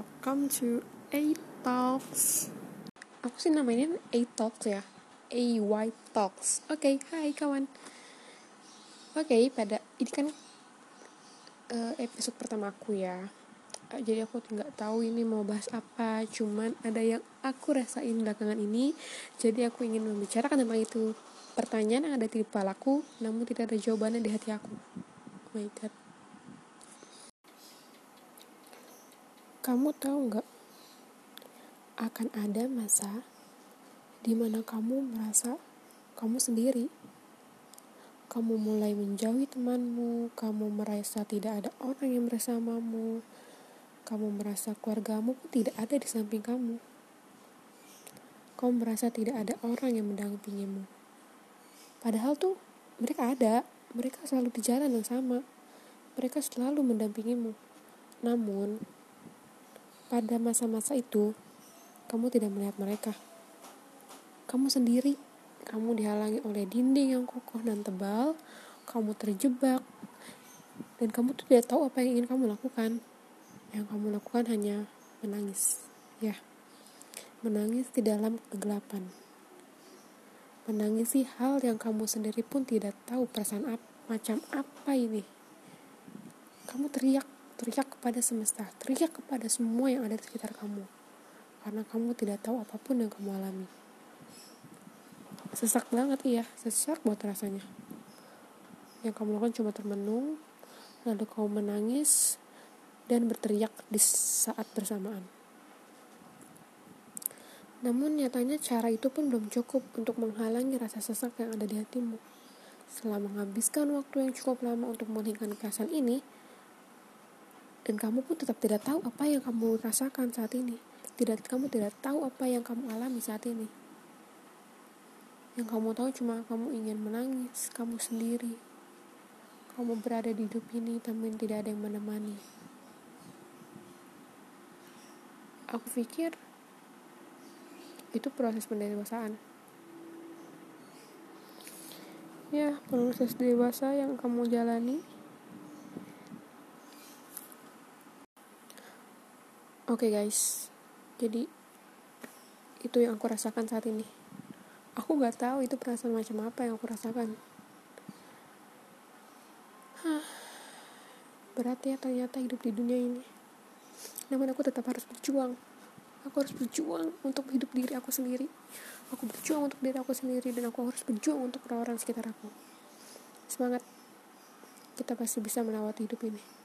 welcome to A Talks. Aku sih namanya A Talks ya, AY Talks. Oke, okay, hai kawan. Oke, okay, pada ini kan uh, episode pertama aku ya. Uh, jadi aku nggak tahu ini mau bahas apa, cuman ada yang aku rasain belakangan ini. Jadi aku ingin membicarakan tentang itu. Pertanyaan yang ada di kepalaku, namun tidak ada jawabannya di hati aku. Oh my god. Kamu tahu nggak? Akan ada masa di mana kamu merasa kamu sendiri. Kamu mulai menjauhi temanmu, kamu merasa tidak ada orang yang bersamamu, kamu merasa keluargamu tidak ada di samping kamu. Kamu merasa tidak ada orang yang mendampingimu. Padahal tuh mereka ada, mereka selalu di jalan yang sama. Mereka selalu mendampingimu. Namun, pada masa-masa itu, kamu tidak melihat mereka. Kamu sendiri, kamu dihalangi oleh dinding yang kokoh dan tebal, kamu terjebak, dan kamu tidak tahu apa yang ingin kamu lakukan. Yang kamu lakukan hanya menangis, ya, menangis di dalam kegelapan. Menangisi hal yang kamu sendiri pun tidak tahu perasaan apa, macam apa ini. Kamu teriak teriak kepada semesta, teriak kepada semua yang ada di sekitar kamu. Karena kamu tidak tahu apa pun yang kamu alami. Sesak banget iya, sesak buat rasanya. Yang kamu lakukan cuma termenung, lalu kamu menangis, dan berteriak di saat bersamaan. Namun nyatanya cara itu pun belum cukup untuk menghalangi rasa sesak yang ada di hatimu. Setelah menghabiskan waktu yang cukup lama untuk menghilangkan perasaan ini, dan kamu pun tetap tidak tahu apa yang kamu rasakan saat ini. Tidak kamu tidak tahu apa yang kamu alami saat ini. Yang kamu tahu cuma kamu ingin menangis kamu sendiri. Kamu berada di hidup ini tapi tidak ada yang menemani. Aku pikir itu proses pendewasaan. Ya proses dewasa yang kamu jalani Oke okay guys, jadi itu yang aku rasakan saat ini. Aku gak tahu itu perasaan macam apa yang aku rasakan. Hah, berat ya ternyata hidup di dunia ini. Namun aku tetap harus berjuang. Aku harus berjuang untuk hidup diri aku sendiri. Aku berjuang untuk diri aku sendiri dan aku harus berjuang untuk orang-orang sekitar aku. Semangat. Kita pasti bisa melewati hidup ini.